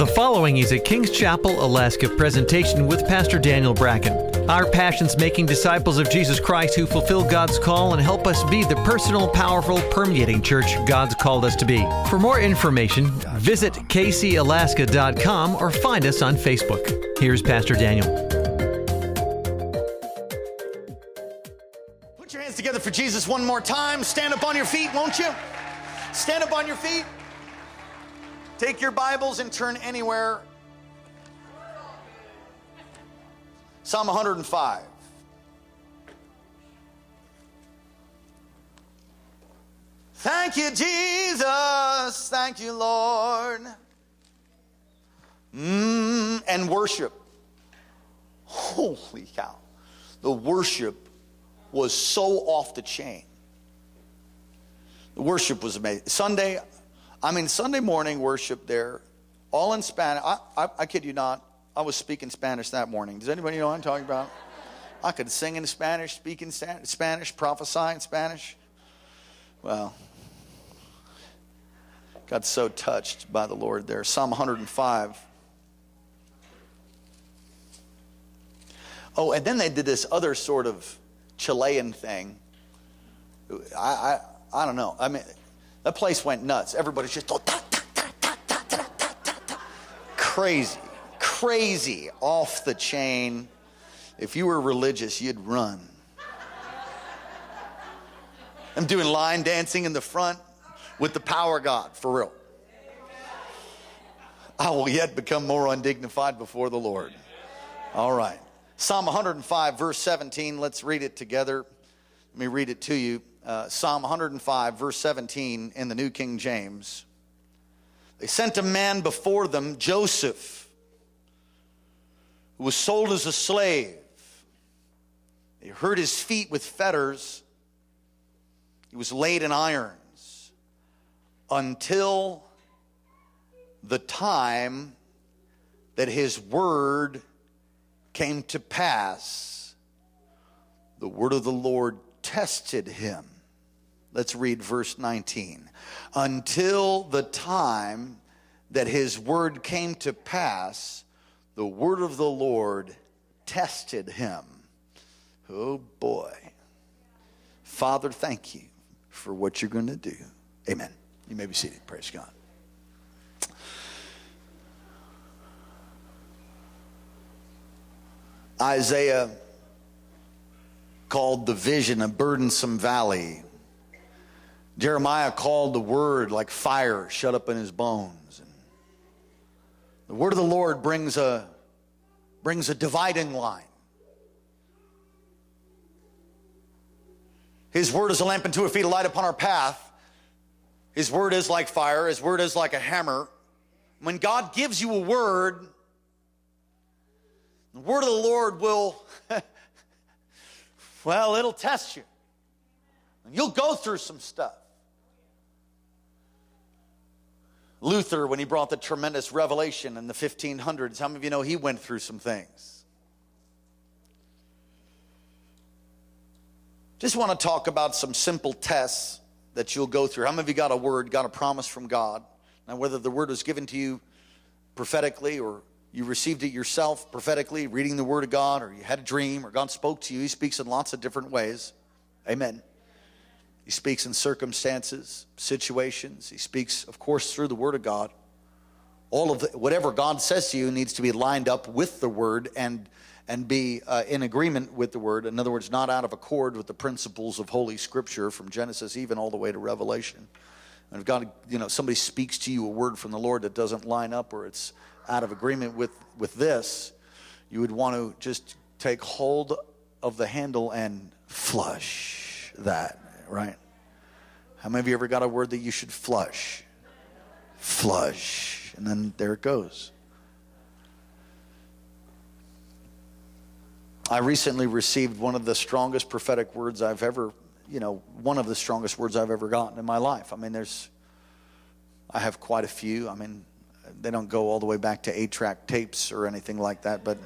The following is a Kings Chapel, Alaska presentation with Pastor Daniel Bracken. Our passion's making disciples of Jesus Christ who fulfill God's call and help us be the personal, powerful, permeating church God's called us to be. For more information, visit kcalaska.com or find us on Facebook. Here's Pastor Daniel. Put your hands together for Jesus one more time. Stand up on your feet, won't you? Stand up on your feet. Take your Bibles and turn anywhere. Psalm 105. Thank you, Jesus. Thank you, Lord. Mm, and worship. Holy cow. The worship was so off the chain. The worship was amazing. Sunday, I mean, Sunday morning worship there, all in Spanish. I, I, I kid you not, I was speaking Spanish that morning. Does anybody know what I'm talking about? I could sing in Spanish, speak in Spanish, prophesy in Spanish. Well, got so touched by the Lord there. Psalm 105. Oh, and then they did this other sort of Chilean thing. I, I, I don't know. I mean, that place went nuts. Everybody's just crazy, crazy, off the chain. If you were religious, you'd run. I'm doing line dancing in the front with the power of God, for real. I will yet become more undignified before the Lord. All right. Psalm 105, verse 17. Let's read it together. Let me read it to you. Uh, Psalm 105, verse 17 in the New King James. They sent a man before them, Joseph, who was sold as a slave. They hurt his feet with fetters. He was laid in irons until the time that his word came to pass. The word of the Lord tested him. Let's read verse 19. Until the time that his word came to pass, the word of the Lord tested him. Oh boy. Father, thank you for what you're going to do. Amen. You may be seated. Praise God. Isaiah called the vision a burdensome valley. Jeremiah called the word like fire shut up in his bones. And the word of the Lord brings a, brings a dividing line. His word is a lamp unto our feet, a light upon our path. His word is like fire. His word is like a hammer. When God gives you a word, the word of the Lord will, well, it'll test you. And you'll go through some stuff. Luther, when he brought the tremendous revelation in the 1500s, how many of you know he went through some things? Just want to talk about some simple tests that you'll go through. How many of you got a word, got a promise from God? Now, whether the word was given to you prophetically or you received it yourself prophetically, reading the Word of God, or you had a dream, or God spoke to you. He speaks in lots of different ways. Amen. He speaks in circumstances, situations. He speaks, of course, through the Word of God. All of the, whatever God says to you needs to be lined up with the Word and and be uh, in agreement with the Word. In other words, not out of accord with the principles of Holy Scripture from Genesis even all the way to Revelation. And if God, you know, somebody speaks to you a word from the Lord that doesn't line up or it's out of agreement with, with this, you would want to just take hold of the handle and flush that, right? How many of you ever got a word that you should flush? Flush. And then there it goes. I recently received one of the strongest prophetic words I've ever, you know, one of the strongest words I've ever gotten in my life. I mean, there's, I have quite a few. I mean, they don't go all the way back to eight track tapes or anything like that. But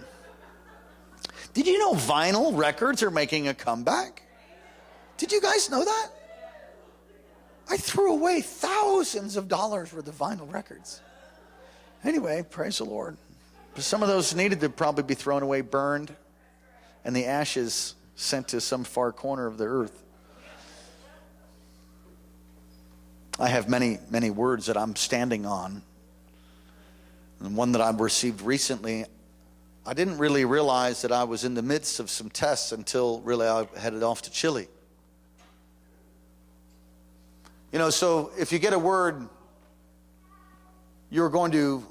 did you know vinyl records are making a comeback? Did you guys know that? I threw away thousands of dollars worth of vinyl records. Anyway, praise the Lord. But Some of those needed to probably be thrown away, burned, and the ashes sent to some far corner of the earth. I have many, many words that I'm standing on. And one that I've received recently, I didn't really realize that I was in the midst of some tests until really I headed off to Chile. You know, so if you get a word, you're going to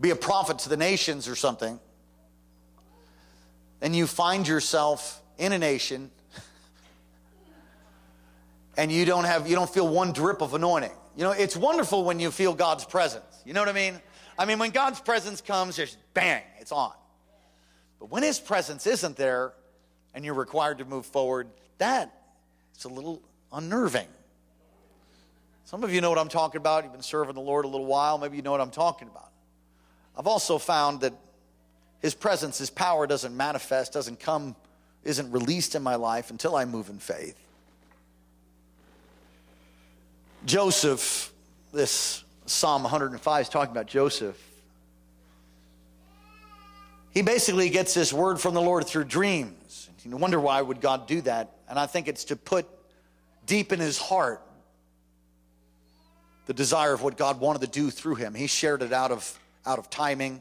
be a prophet to the nations or something, and you find yourself in a nation and you don't have you don't feel one drip of anointing. You know, it's wonderful when you feel God's presence. You know what I mean? I mean, when God's presence comes, just bang, it's on. But when his presence isn't there and you're required to move forward, that is a little unnerving. Some of you know what I'm talking about. You've been serving the Lord a little while. Maybe you know what I'm talking about. I've also found that His presence, His power doesn't manifest, doesn't come, isn't released in my life until I move in faith. Joseph, this Psalm 105 is talking about Joseph. He basically gets this word from the Lord through dreams. You wonder why would God do that? And I think it's to put deep in his heart the desire of what God wanted to do through him. He shared it out of out of timing.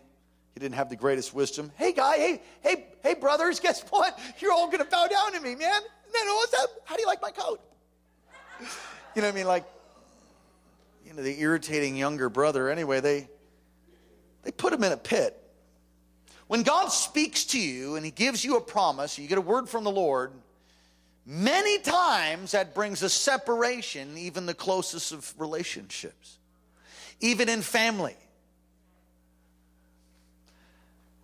He didn't have the greatest wisdom. Hey guy, hey, hey, hey brothers, guess what? You're all gonna bow down to me, man. Man, what's up? How do you like my coat? You know what I mean? Like, you know, the irritating younger brother. Anyway, they they put him in a pit. When God speaks to you and he gives you a promise, you get a word from the Lord, Many times that brings a separation, even the closest of relationships, even in family.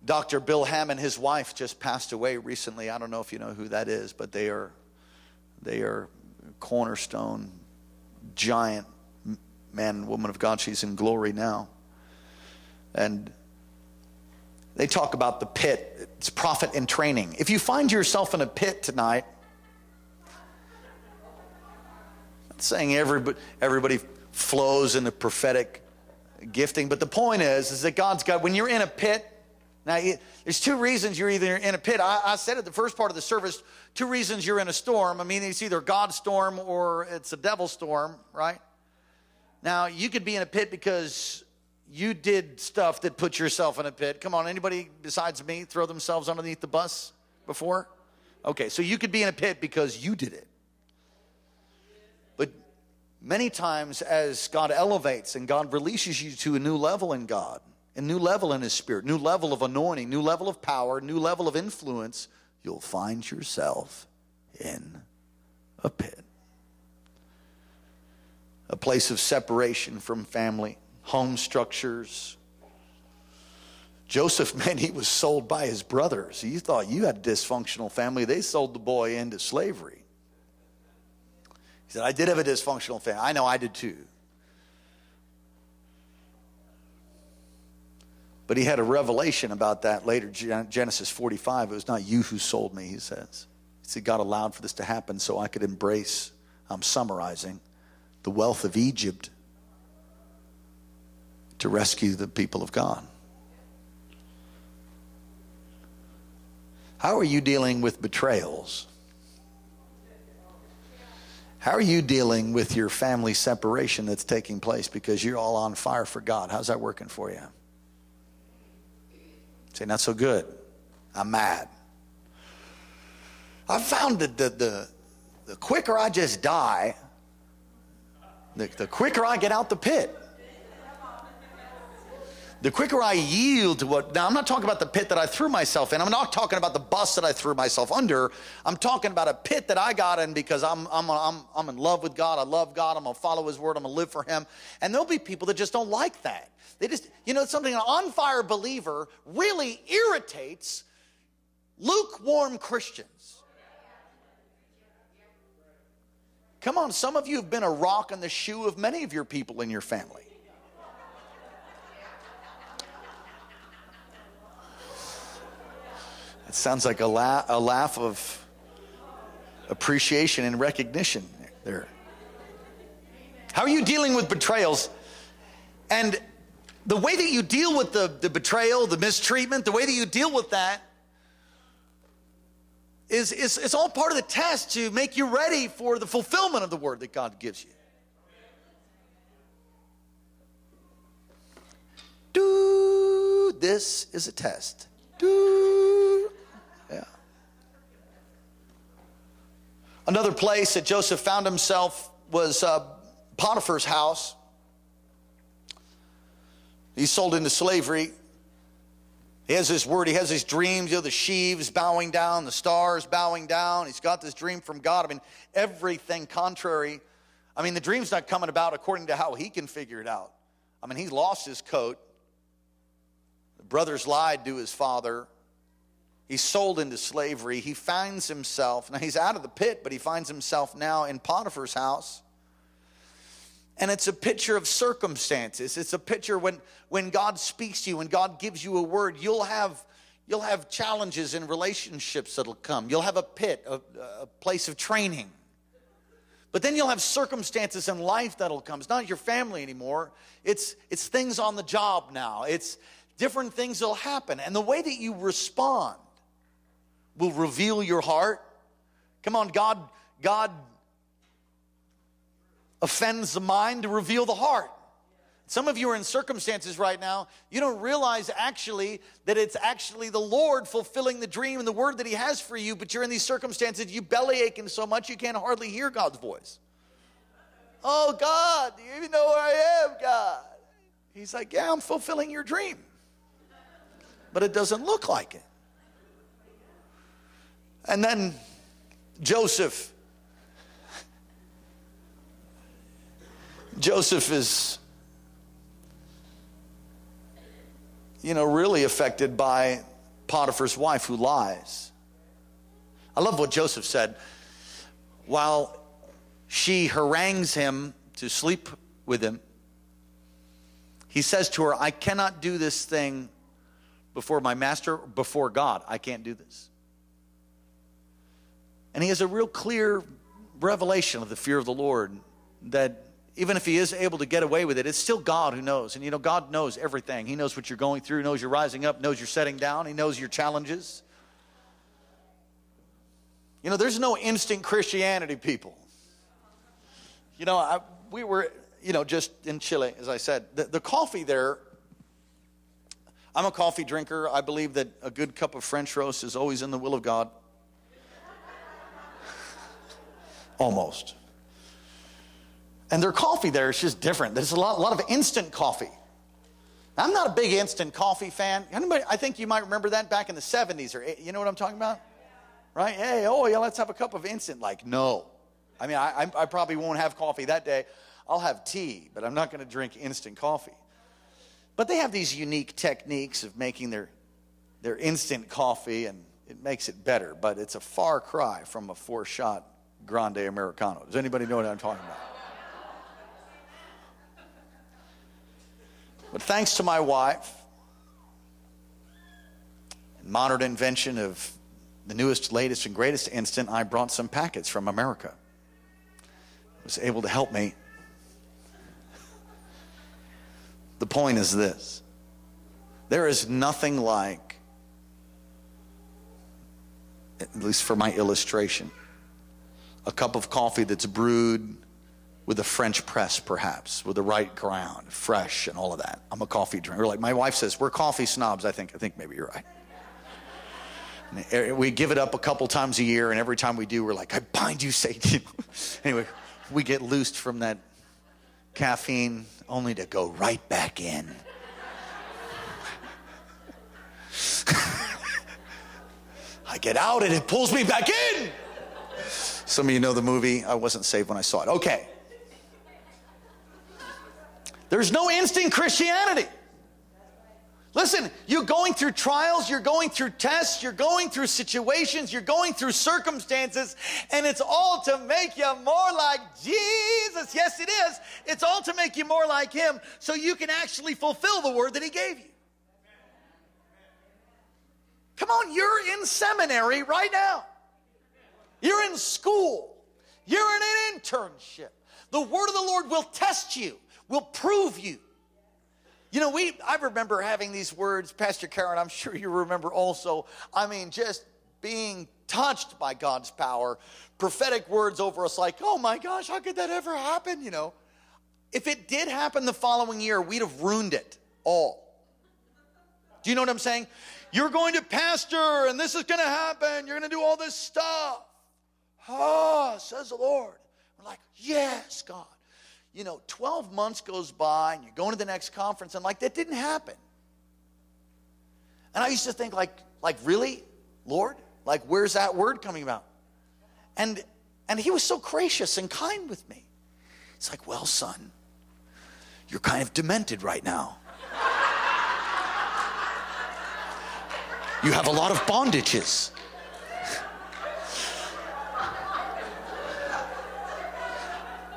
Dr. Bill Hamon, his wife, just passed away recently. I don't know if you know who that is, but they are they are cornerstone, giant man and woman of God. She's in glory now. And they talk about the pit. It's prophet in training. If you find yourself in a pit tonight, not saying everybody, everybody flows in the prophetic gifting, but the point is, is that God's got, when you're in a pit, now there's two reasons you're either in a pit. I, I said at the first part of the service, two reasons you're in a storm. I mean, it's either God's storm or it's a devil storm, right? Now, you could be in a pit because you did stuff that put yourself in a pit. Come on, anybody besides me throw themselves underneath the bus before? Okay, so you could be in a pit because you did it. But many times, as God elevates and God releases you to a new level in God, a new level in His Spirit, new level of anointing, new level of power, new level of influence, you'll find yourself in a pit. A place of separation from family, home structures. Joseph, man, he was sold by his brothers. You thought you had a dysfunctional family. They sold the boy into slavery He said, I did have a dysfunctional family. I know I did too. But he had a revelation about that later, Genesis 45. It was not you who sold me, he says. He said, God allowed for this to happen so I could embrace, I'm summarizing, the wealth of Egypt to rescue the people of God. How are you dealing with betrayals? How are you dealing with your family separation that's taking place because you're all on fire for God? How's that working for you? Say, not so good. I'm mad. I found that the, the, the quicker I just die, the, the quicker I get out the pit the quicker I yield to what, now I'm not talking about the pit that I threw myself in. I'm not talking about the bus that I threw myself under. I'm talking about a pit that I got in because I'm, I'm, I'm, I'm in love with God. I love God. I'm going to follow His word. I'm going to live for Him. And there'll be people that just don't like that. They just, you know, something an on fire believer really irritates lukewarm Christians. Come on, some of you have been a rock in the shoe of many of your people in your family. It sounds like a, la- a laugh of appreciation and recognition there. How are you dealing with betrayals? And the way that you deal with the, the betrayal, the mistreatment, the way that you deal with that is, is it's all part of the test to make you ready for the fulfillment of the word that God gives you. Do this is a test. Do yeah. Another place that Joseph found himself was uh, Potiphar's house. He's sold into slavery. He has this word, he has these dreams, you know, the sheaves bowing down, the stars bowing down. He's got this dream from God. I mean, everything contrary. I mean, the dream's not coming about according to how he can figure it out. I mean, he lost his coat. The brothers lied to his father. He's sold into slavery. He finds himself, now he's out of the pit, but he finds himself now in Potiphar's house. And it's a picture of circumstances. It's a picture when, when God speaks to you, when God gives you a word, you'll have, you'll have challenges in relationships that'll come. You'll have a pit, a, a place of training. But then you'll have circumstances in life that'll come. It's not your family anymore. It's, it's things on the job now. It's different things that'll happen. And the way that you respond will reveal your heart. Come on, God, God offends the mind to reveal the heart. Some of you are in circumstances right now, you don't realize actually that it's actually the Lord fulfilling the dream and the word that He has for you, but you're in these circumstances, you belly aching so much you can't hardly hear God's voice. Oh, God, do you even know where I am, God? He's like, Yeah, I'm fulfilling your dream. But it doesn't look like it. And then Joseph Joseph is, you know, really affected by Potiphar's wife who lies. I love what Joseph said. While she harangues him to sleep with him, he says to her, I cannot do this thing before my master, before God. I can't do this. And he has a real clear revelation of the fear of the Lord that even if he is able to get away with it, it's still God who knows. And you know, God knows everything. He knows what you're going through, knows you're rising up, knows you're setting down, He knows your challenges. You know, there's no instant Christianity, people. You know, I, we were, you know, just in Chile, as I said. The, the coffee there, I'm a coffee drinker. I believe that a good cup of French roast is always in the will of God. Almost. And their coffee there is just different. There's a lot, a lot of instant coffee. I'm not a big instant coffee fan. Anybody, I think you might remember that back in the 70s, or you know what I'm talking about? Right? Hey, oh, yeah, let's have a cup of instant. Like, no. I mean, I, I probably won't have coffee that day. I'll have tea, but I'm not going to drink instant coffee. But they have these unique techniques of making their, their instant coffee, and it makes it better. But it's a far cry from a four shot Grande Americano. Does anybody know what I'm talking about? But thanks to my wife, and modern invention of the newest, latest, and greatest instant, I brought some packets from America. Was able to help me. The point is this there is nothing like, at least for my illustration, a cup of coffee that's brewed with a French press, perhaps, with the right ground, fresh, and all of that. I'm a coffee drinker. Like my wife says, we're coffee snobs. I think. I think maybe you're right. We give it up a couple times a year, and every time we do, we're like, "I bind you, Satan." anyway, we get loosed from that caffeine, only to go right back in. I get out, and it pulls me back in. Some of you know the movie. I wasn't saved when I saw it. Okay. There's no instant Christianity. Listen, you're going through trials, you're going through tests, you're going through situations, you're going through circumstances, and it's all to make you more like Jesus. Yes, it is. It's all to make you more like Him so you can actually fulfill the word that He gave you. Come on, you're in seminary right now, you're in school, you're in an internship. The word of the Lord will test you will prove you. You know, we I remember having these words, Pastor Karen, I'm sure you remember also. I mean, just being touched by God's power, prophetic words over us like, oh my gosh, how could that ever happen? You know, if it did happen the following year, we'd have ruined it all. Do you know what I'm saying? You're going to pastor and this is going to happen. You're going to do all this stuff. Ah, oh, says the Lord. We're like, yes, God. You know, 12 months goes by and you're going to the next conference and like that didn't happen. And I used to think like, like really, Lord? Like, where's that word coming about? And and he was so gracious and kind with me. He's like, well, son, you're kind of demented right now. You have a lot of bondages.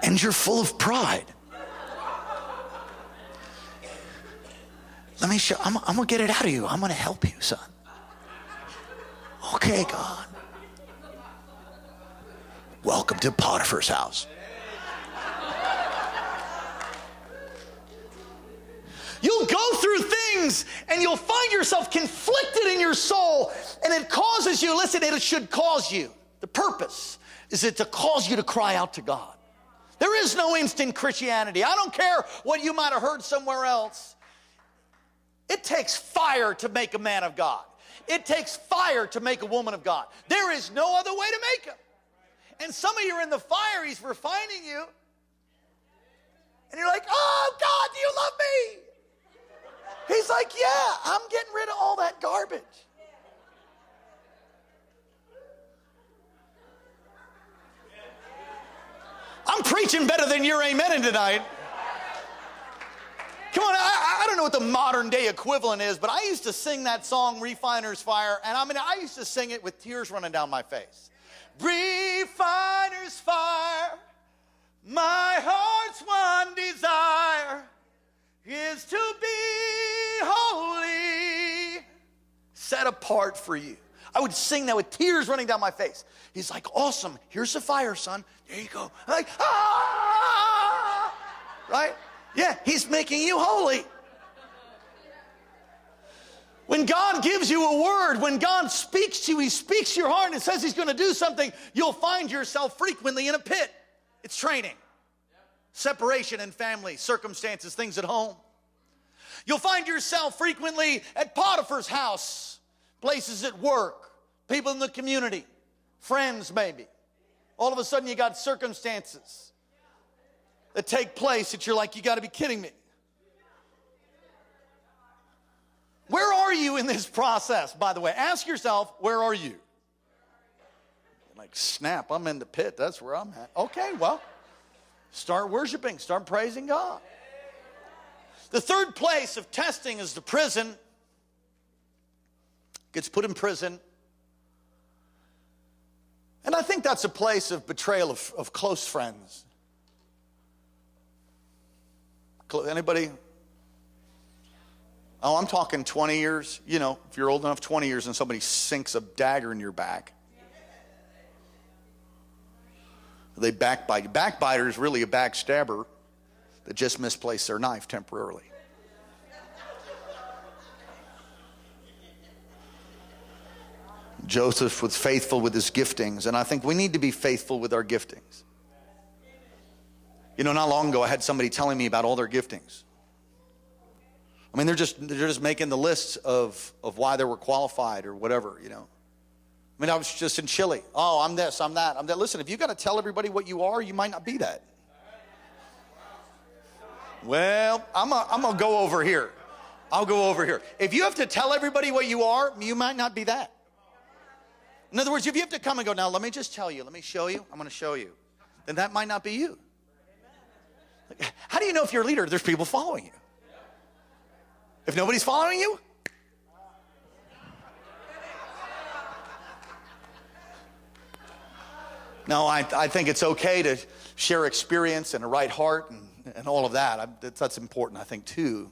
And you're full of pride. Let me show, I'm, I'm gonna get it out of you. I'm gonna help you, son. Okay, God. Welcome to Potiphar's house. You'll go through things and you'll find yourself conflicted in your soul, and it causes you, listen, it should cause you. The purpose is it to cause you to cry out to God. There is no instant Christianity. I don't care what you might have heard somewhere else. It takes fire to make a man of God. It takes fire to make a woman of God. There is no other way to make them. And some of you are in the fire, He's refining you. And you're like, oh, God, do you love me? He's like, Yeah, I'm getting rid of all that garbage. I'm preaching better than your amen tonight. Come on, I, I, don't know what the modern day equivalent is, but I used to sing that song, Refiner's Fire, and I mean, I used to sing it with tears running down my face. Refiner's Fire, my heart's one desire is to be holy, set apart for you. I would sing that with tears running down my face. He's like, awesome. Here's the fire, son. There you go. I'm like, ah! Right? Yeah, he's making you holy. When God gives you a word, when God speaks to you, He speaks your heart and says He's going to do something, you'll find yourself frequently in a pit. It's training separation in family, circumstances, things at home. You'll find yourself frequently at Potiphar's house, places at work, people in the community, friends maybe. All of a sudden, you got circumstances that take place that you're like, you got to be kidding me. Where are you in this process, by the way? Ask yourself, where are you? Like, snap, I'm in the pit. That's where I'm at. Okay, well. Start worshiping, start praising God. The third place of testing is the prison. Gets put in prison. And I think that's a place of betrayal of, of close friends. Anybody? Oh, I'm talking 20 years. You know, if you're old enough, 20 years, and somebody sinks a dagger in your back. They backbite. Backbiter is really a backstabber that just misplaced their knife temporarily. Joseph was faithful with his giftings, and I think we need to be faithful with our giftings. You know, not long ago, I had somebody telling me about all their giftings. I mean, they're just they're just making the lists of of why they were qualified or whatever, you know. I mean, I was just in Chile. Oh, I'm this, I'm that, I'm that. Listen, if you got to tell everybody what you are, you might not be that. Well, I'm a, I'm to go over here. I'll go over here. If you have to tell everybody what you are, you might not be that. In other words, if you have to come and go, now let me just tell you, let me show you, I'm going to show you, then that might not be you. How do you know if you're a leader? There's people following you. If nobody's following you, No, I, I think it's okay to share experience and a right heart and, and all of that. I, that's, that's important, I think, too.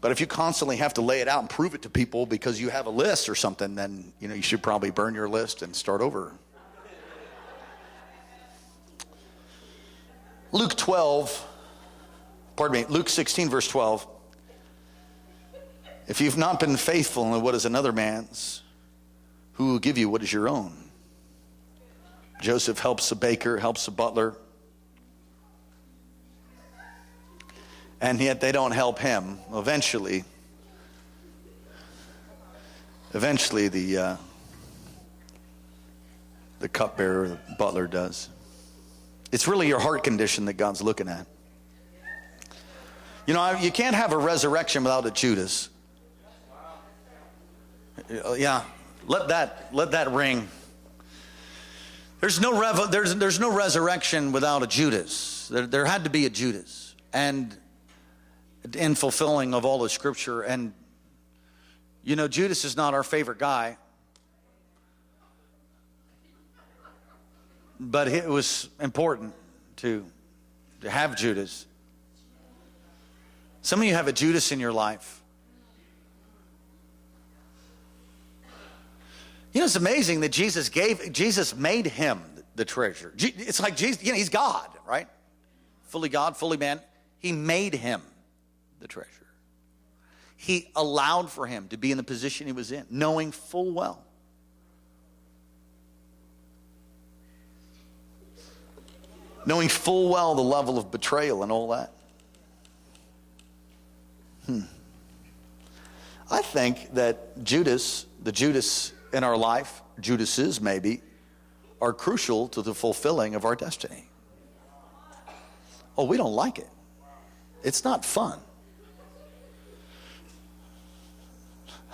But if you constantly have to lay it out and prove it to people because you have a list or something, then you know you should probably burn your list and start over. Luke 12, pardon me, Luke 16, verse 12. If you've not been faithful in what is another man's, who will give you what is your own? Joseph helps a baker, helps a butler. And yet they don't help him. Eventually, eventually the, uh, the cupbearer, the butler does. It's really your heart condition that God's looking at. You know, you can't have a resurrection without a Judas. Uh, yeah, let that let that ring. There's no rev- there's there's no resurrection without a Judas. There, there had to be a Judas, and in fulfilling of all the Scripture, and you know, Judas is not our favorite guy. But it was important to, to have Judas. Some of you have a Judas in your life. You know, it's amazing that Jesus gave, Jesus made him the treasure. It's like Jesus, you know, he's God, right? Fully God, fully man. He made him the treasure. He allowed for him to be in the position he was in, knowing full well knowing full well the level of betrayal and all that. Hmm. I think that Judas, the Judas in our life, Judases maybe, are crucial to the fulfilling of our destiny. Oh, we don't like it. It's not fun.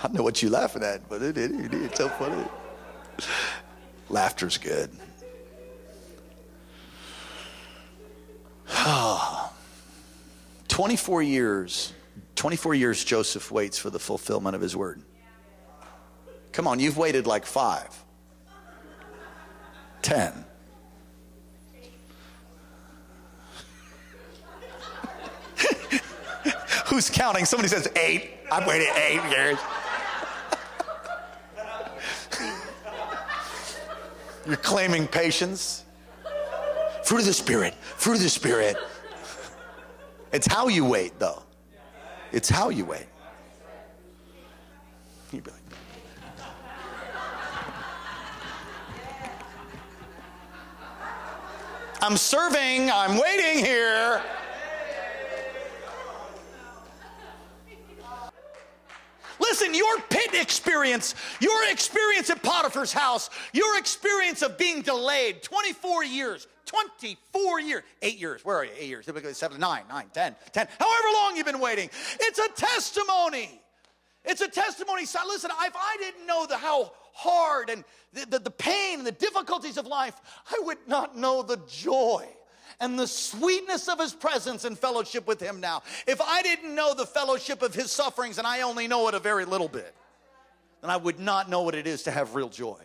I don't know what you're laughing at, but it, it, it, it's so funny. Laughter's good. 24 years, 24 years Joseph waits for the fulfillment of his word. Come on, you've waited like five, ten. Who's counting? Somebody says eight. I've waited eight years. You're claiming patience. Fruit of the Spirit, fruit of the Spirit. It's how you wait, though. It's how you wait. You'd be like, I'm serving, I'm waiting here. Listen, your pit experience, your experience at Potiphar's house, your experience of being delayed 24 years, 24 years, eight years, where are you? Eight years, seven, nine, nine, ten, ten, however long you've been waiting. It's a testimony. It's a testimony. So listen, if I didn't know the how hard and the, the, the pain and the difficulties of life, I would not know the joy and the sweetness of his presence and fellowship with him now. If I didn't know the fellowship of his sufferings, and I only know it a very little bit, then I would not know what it is to have real joy.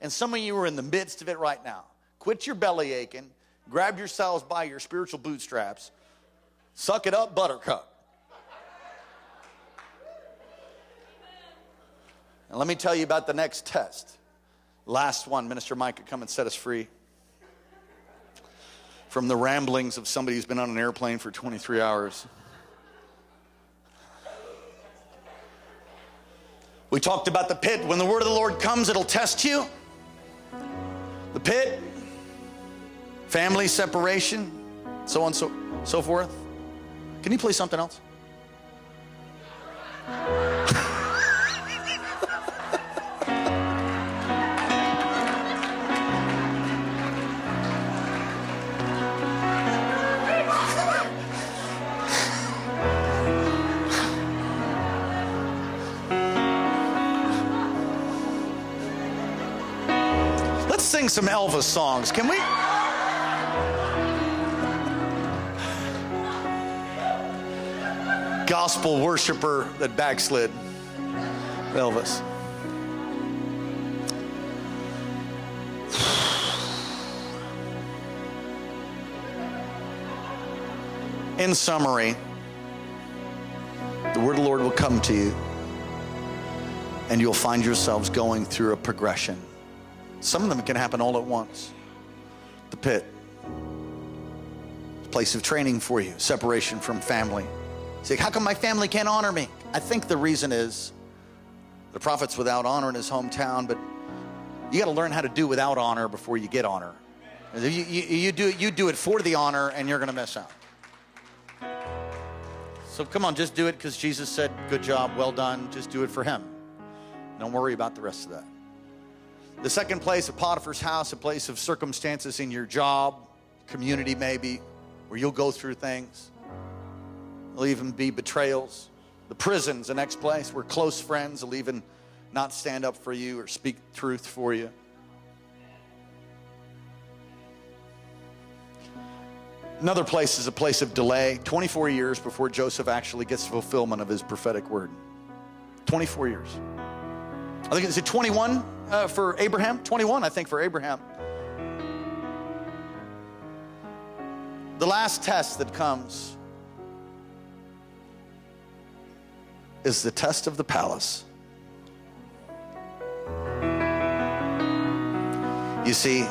And some of you are in the midst of it right now. Quit your belly aching, grab yourselves by your spiritual bootstraps, suck it up, buttercup. And let me tell you about the next test. Last one, Minister Mike come and set us free from the ramblings of somebody who's been on an airplane for 23 hours. We talked about the pit. When the word of the Lord comes, it'll test you. The pit, family separation, so on so so forth. Can you play something else? sing some Elvis songs, can we? Gospel worshiper that backslid, Elvis. In summary, the word of the Lord will come to you, and you'll find yourselves going through a progression. Some of them can happen all at once. The pit, place of training for you, separation from family. Say, how come my family can't honor me? I think the reason is the prophet's without honor in his hometown, but you got to learn how to do without honor before you get honor. You, you, you, do, you do it for the honor, and you're going to miss out. So come on, just do it because Jesus said, Good job, well done. Just do it for Him. Don't worry about the rest of that. The second place, a Potiphar's house, a place of circumstances in your job, community maybe, where you'll go through things. There'll even be betrayals. The prison's the next place where close friends will even not stand up for you or speak truth for you. Another place is a place of delay, 24 years before Joseph actually gets fulfillment of his prophetic word. 24 years. I think it's 21 uh, for Abraham. 21, I think, for Abraham. The last test that comes is the test of the palace. You see,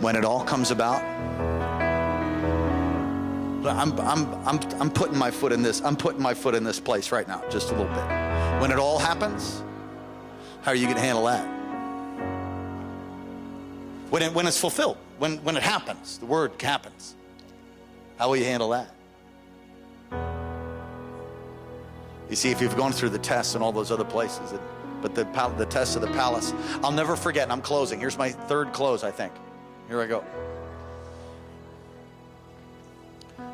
when it all comes about, I'm, I'm, I'm, I'm putting my foot in this, I'm putting my foot in this place right now, just a little bit. When it all happens, how are you going to handle that? When, it, when it's fulfilled, when, when it happens, the word happens, how will you handle that? You see, if you've gone through the tests and all those other places, it, but the, the test of the palace, I'll never forget, and I'm closing. Here's my third close, I think. Here I go.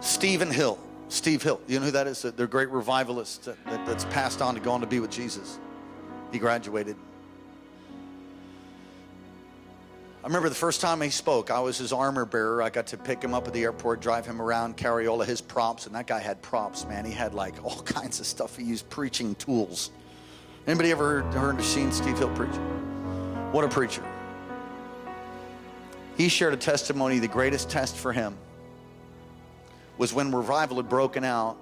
Stephen Hill. Steve Hill. You know who that is? The great revivalist that, that's passed on to go on to be with Jesus. He graduated. I remember the first time he spoke, I was his armor bearer. I got to pick him up at the airport, drive him around, carry all of his props. And that guy had props, man. He had like all kinds of stuff. He used preaching tools. Anybody ever heard, heard or seen Steve Hill preach? What a preacher. He shared a testimony, the greatest test for him was when revival had broken out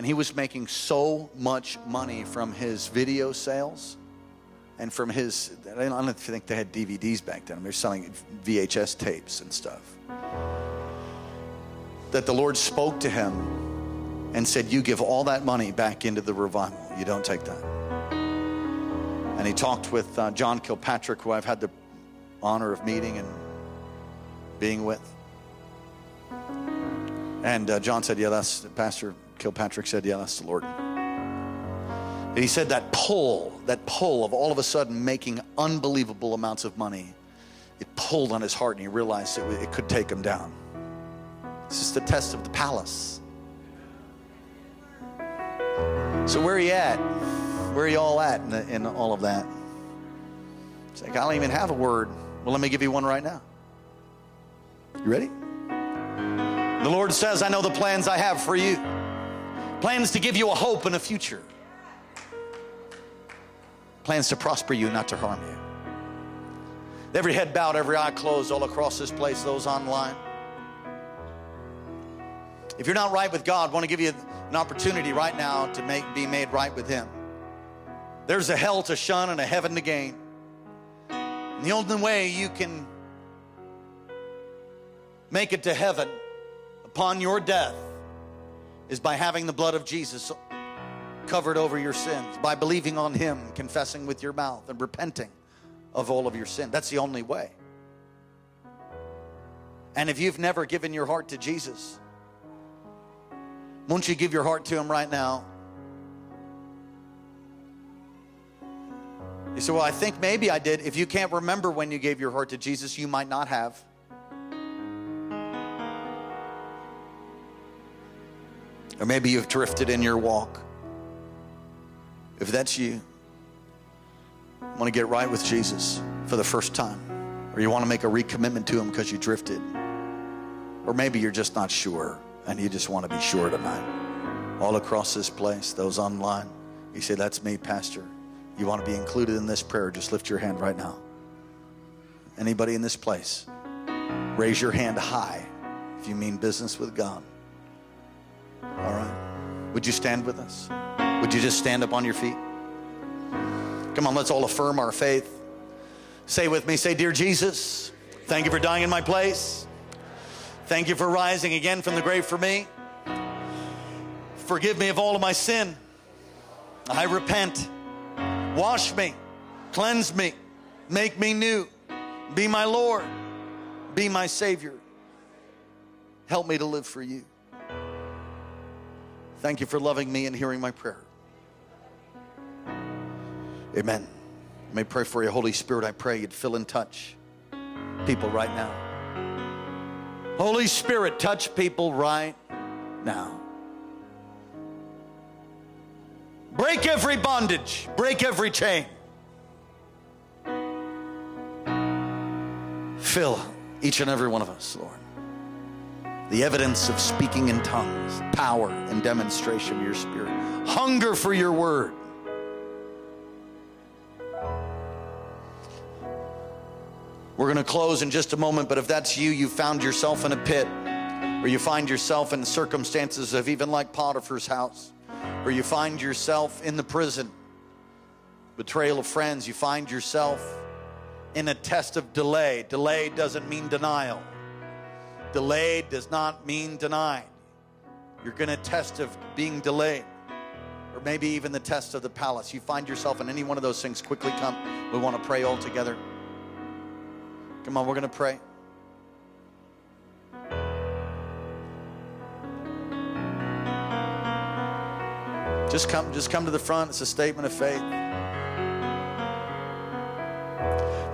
and he was making so much money from his video sales and from his i don't think they had dvds back then. They were selling vhs tapes and stuff. That the lord spoke to him and said you give all that money back into the revival. You don't take that. And he talked with uh, john kilpatrick who i've had the honor of meeting and being with. And uh, John said, Yeah, that's Pastor Kilpatrick said, Yeah, that's the Lord. And he said that pull, that pull of all of a sudden making unbelievable amounts of money, it pulled on his heart and he realized it, it could take him down. This is the test of the palace. So, where are you at? Where are you all at in, the, in all of that? It's like, I don't even have a word. Well, let me give you one right now. You ready? The Lord says, I know the plans I have for you plans to give you a hope and a future, plans to prosper you, not to harm you. Every head bowed, every eye closed, all across this place, those online. If you're not right with God, I want to give you an opportunity right now to make, be made right with Him. There's a hell to shun and a heaven to gain. And the only way you can make it to heaven upon your death is by having the blood of Jesus covered over your sins, by believing on Him, confessing with your mouth, and repenting of all of your sin. That's the only way. And if you've never given your heart to Jesus, won't you give your heart to Him right now? You say, Well, I think maybe I did. If you can't remember when you gave your heart to Jesus, you might not have. Or maybe you've drifted in your walk. If that's you, want to get right with Jesus for the first time, or you want to make a recommitment to Him because you drifted, or maybe you're just not sure and you just want to be sure tonight. All across this place, those online, you say, That's me, Pastor. You want to be included in this prayer, just lift your hand right now. Anybody in this place, raise your hand high if you mean business with God. All right. Would you stand with us? Would you just stand up on your feet? Come on, let's all affirm our faith. Say with me, say, Dear Jesus, thank you for dying in my place. Thank you for rising again from the grave for me. Forgive me of all of my sin. I repent. Wash me, cleanse me, make me new. Be my Lord, be my Savior. Help me to live for you. Thank you for loving me and hearing my prayer. Amen. I may pray for you. Holy Spirit, I pray you'd fill and touch people right now. Holy Spirit, touch people right now. Break every bondage, break every chain. Fill each and every one of us, Lord. The evidence of speaking in tongues, power and demonstration of your spirit, hunger for your word. We're going to close in just a moment, but if that's you, you found yourself in a pit, or you find yourself in circumstances of even like Potiphar's house, or you find yourself in the prison, betrayal of friends, you find yourself in a test of delay. Delay doesn't mean denial. Delayed does not mean denied. You're going to test of being delayed, or maybe even the test of the palace. You find yourself in any one of those things, quickly come. We want to pray all together. Come on, we're going to pray. Just come, just come to the front. It's a statement of faith.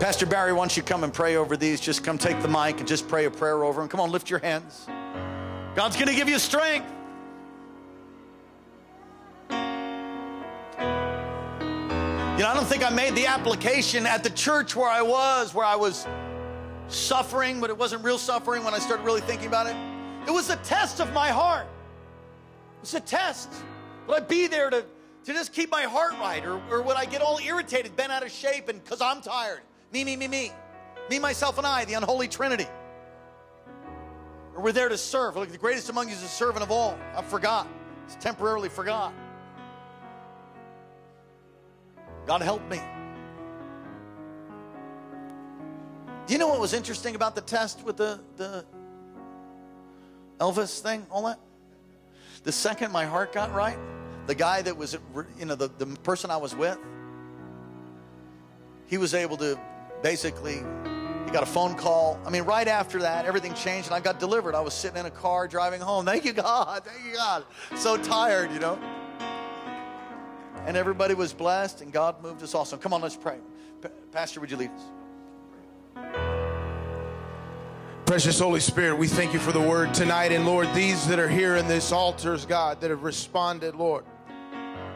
Pastor Barry wants you come and pray over these. Just come take the mic and just pray a prayer over them. Come on, lift your hands. God's going to give you strength. You know, I don't think I made the application at the church where I was, where I was suffering, but it wasn't real suffering when I started really thinking about it. It was a test of my heart. It was a test. Would I be there to, to just keep my heart right? Or, or would I get all irritated, bent out of shape, and because I'm tired? Me, me, me, me. Me, myself, and I, the unholy trinity. Or we're there to serve. Look, the greatest among you is a servant of all. I forgot. It's temporarily forgot. God help me. Do you know what was interesting about the test with the, the Elvis thing, all that? The second my heart got right, the guy that was, you know, the, the person I was with, he was able to basically, he got a phone call. I mean, right after that, everything changed and I got delivered. I was sitting in a car driving home. Thank you, God. Thank you, God. So tired, you know. And everybody was blessed and God moved us awesome. Come on, let's pray. Pastor, would you lead us? Precious Holy Spirit, we thank you for the word tonight. And Lord, these that are here in this altars, God, that have responded, Lord,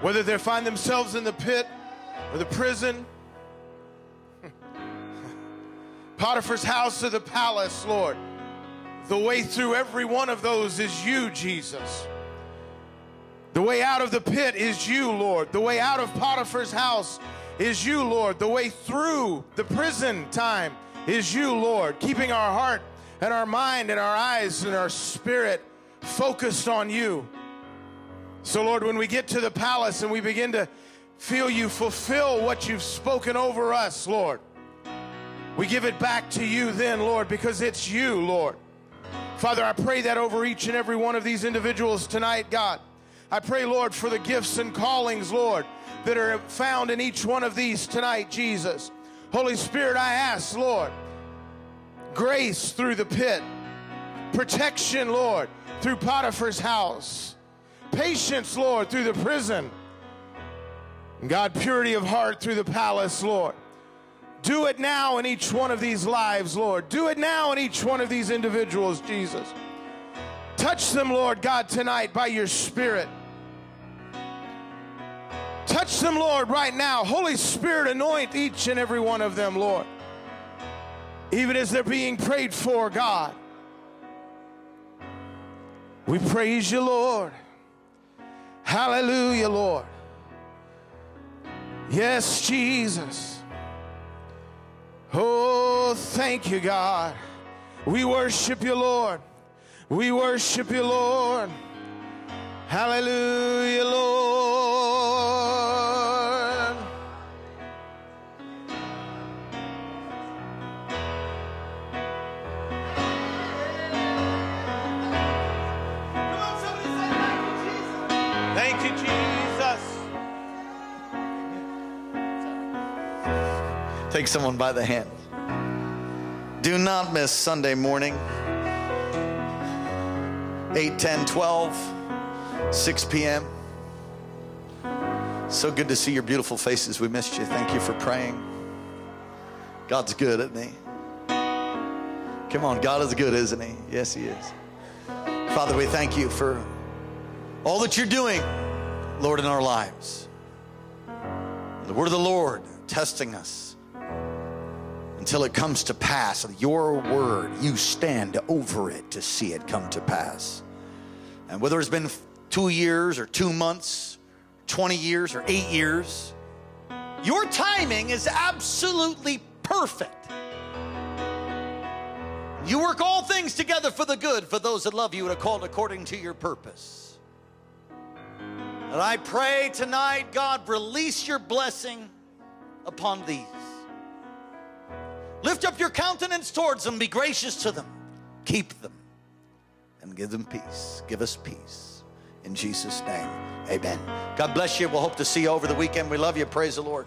whether they find themselves in the pit or the prison, Potiphar's house or the palace, Lord, the way through every one of those is you, Jesus. The way out of the pit is you, Lord. The way out of Potiphar's house is you, Lord. The way through the prison time is you, Lord. Keeping our heart and our mind and our eyes and our spirit focused on you. So, Lord, when we get to the palace and we begin to feel you fulfill what you've spoken over us, Lord, we give it back to you then, Lord, because it's you, Lord. Father, I pray that over each and every one of these individuals tonight, God. I pray, Lord, for the gifts and callings, Lord, that are found in each one of these tonight, Jesus. Holy Spirit, I ask, Lord, grace through the pit, protection, Lord, through Potiphar's house, patience, Lord, through the prison, God, purity of heart through the palace, Lord. Do it now in each one of these lives, Lord. Do it now in each one of these individuals, Jesus. Touch them, Lord God, tonight by your Spirit. Touch them, Lord, right now. Holy Spirit, anoint each and every one of them, Lord. Even as they're being prayed for, God. We praise you, Lord. Hallelujah, Lord. Yes, Jesus. Oh, thank you, God. We worship you, Lord. We worship you, Lord. Hallelujah, Lord. Take someone by the hand. Do not miss Sunday morning, 8, 10, 12, 6 p.m. So good to see your beautiful faces. We missed you. Thank you for praying. God's good, isn't He? Come on, God is good, isn't He? Yes, He is. Father, we thank you for all that you're doing, Lord, in our lives. The word of the Lord testing us until it comes to pass. Your word, you stand over it to see it come to pass. And whether it's been two years or two months, 20 years or eight years, your timing is absolutely perfect. You work all things together for the good for those that love you and are called according to your purpose. And I pray tonight, God, release your blessing upon these. Lift up your countenance towards them, be gracious to them, keep them, and give them peace. Give us peace. In Jesus' name, amen. God bless you. We'll hope to see you over the weekend. We love you. Praise the Lord.